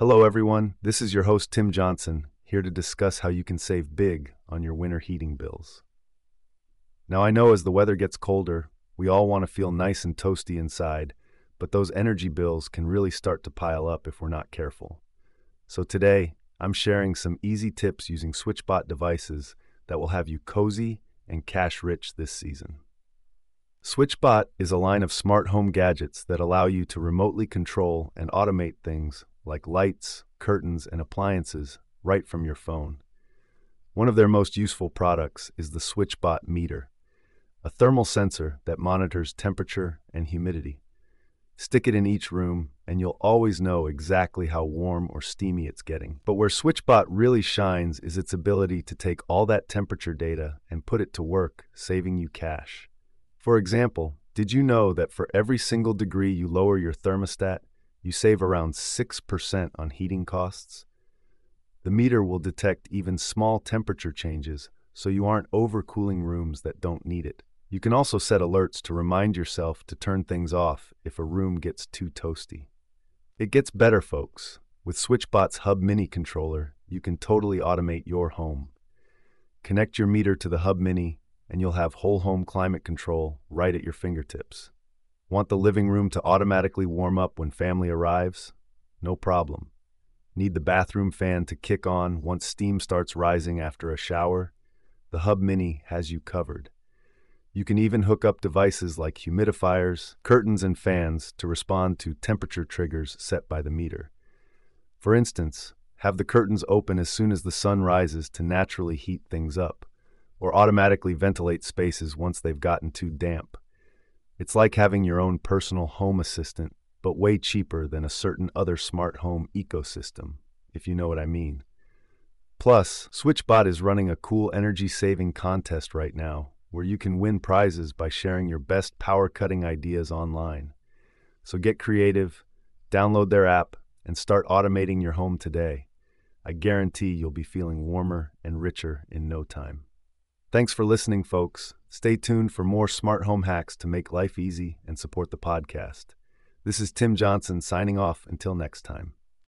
Hello, everyone. This is your host, Tim Johnson, here to discuss how you can save big on your winter heating bills. Now, I know as the weather gets colder, we all want to feel nice and toasty inside, but those energy bills can really start to pile up if we're not careful. So today, I'm sharing some easy tips using SwitchBot devices that will have you cozy and cash rich this season. SwitchBot is a line of smart home gadgets that allow you to remotely control and automate things like lights, curtains, and appliances right from your phone. One of their most useful products is the SwitchBot meter, a thermal sensor that monitors temperature and humidity. Stick it in each room, and you'll always know exactly how warm or steamy it's getting. But where SwitchBot really shines is its ability to take all that temperature data and put it to work, saving you cash. For example, did you know that for every single degree you lower your thermostat, you save around 6% on heating costs? The meter will detect even small temperature changes so you aren't overcooling rooms that don't need it. You can also set alerts to remind yourself to turn things off if a room gets too toasty. It gets better, folks. With SwitchBot's Hub Mini controller, you can totally automate your home. Connect your meter to the Hub Mini and you'll have whole home climate control right at your fingertips. Want the living room to automatically warm up when family arrives? No problem. Need the bathroom fan to kick on once steam starts rising after a shower? The Hub Mini has you covered. You can even hook up devices like humidifiers, curtains, and fans to respond to temperature triggers set by the meter. For instance, have the curtains open as soon as the sun rises to naturally heat things up or automatically ventilate spaces once they've gotten too damp. It's like having your own personal home assistant, but way cheaper than a certain other smart home ecosystem, if you know what I mean. Plus, SwitchBot is running a cool energy saving contest right now where you can win prizes by sharing your best power cutting ideas online. So get creative, download their app, and start automating your home today. I guarantee you'll be feeling warmer and richer in no time. Thanks for listening, folks. Stay tuned for more smart home hacks to make life easy and support the podcast. This is Tim Johnson signing off until next time.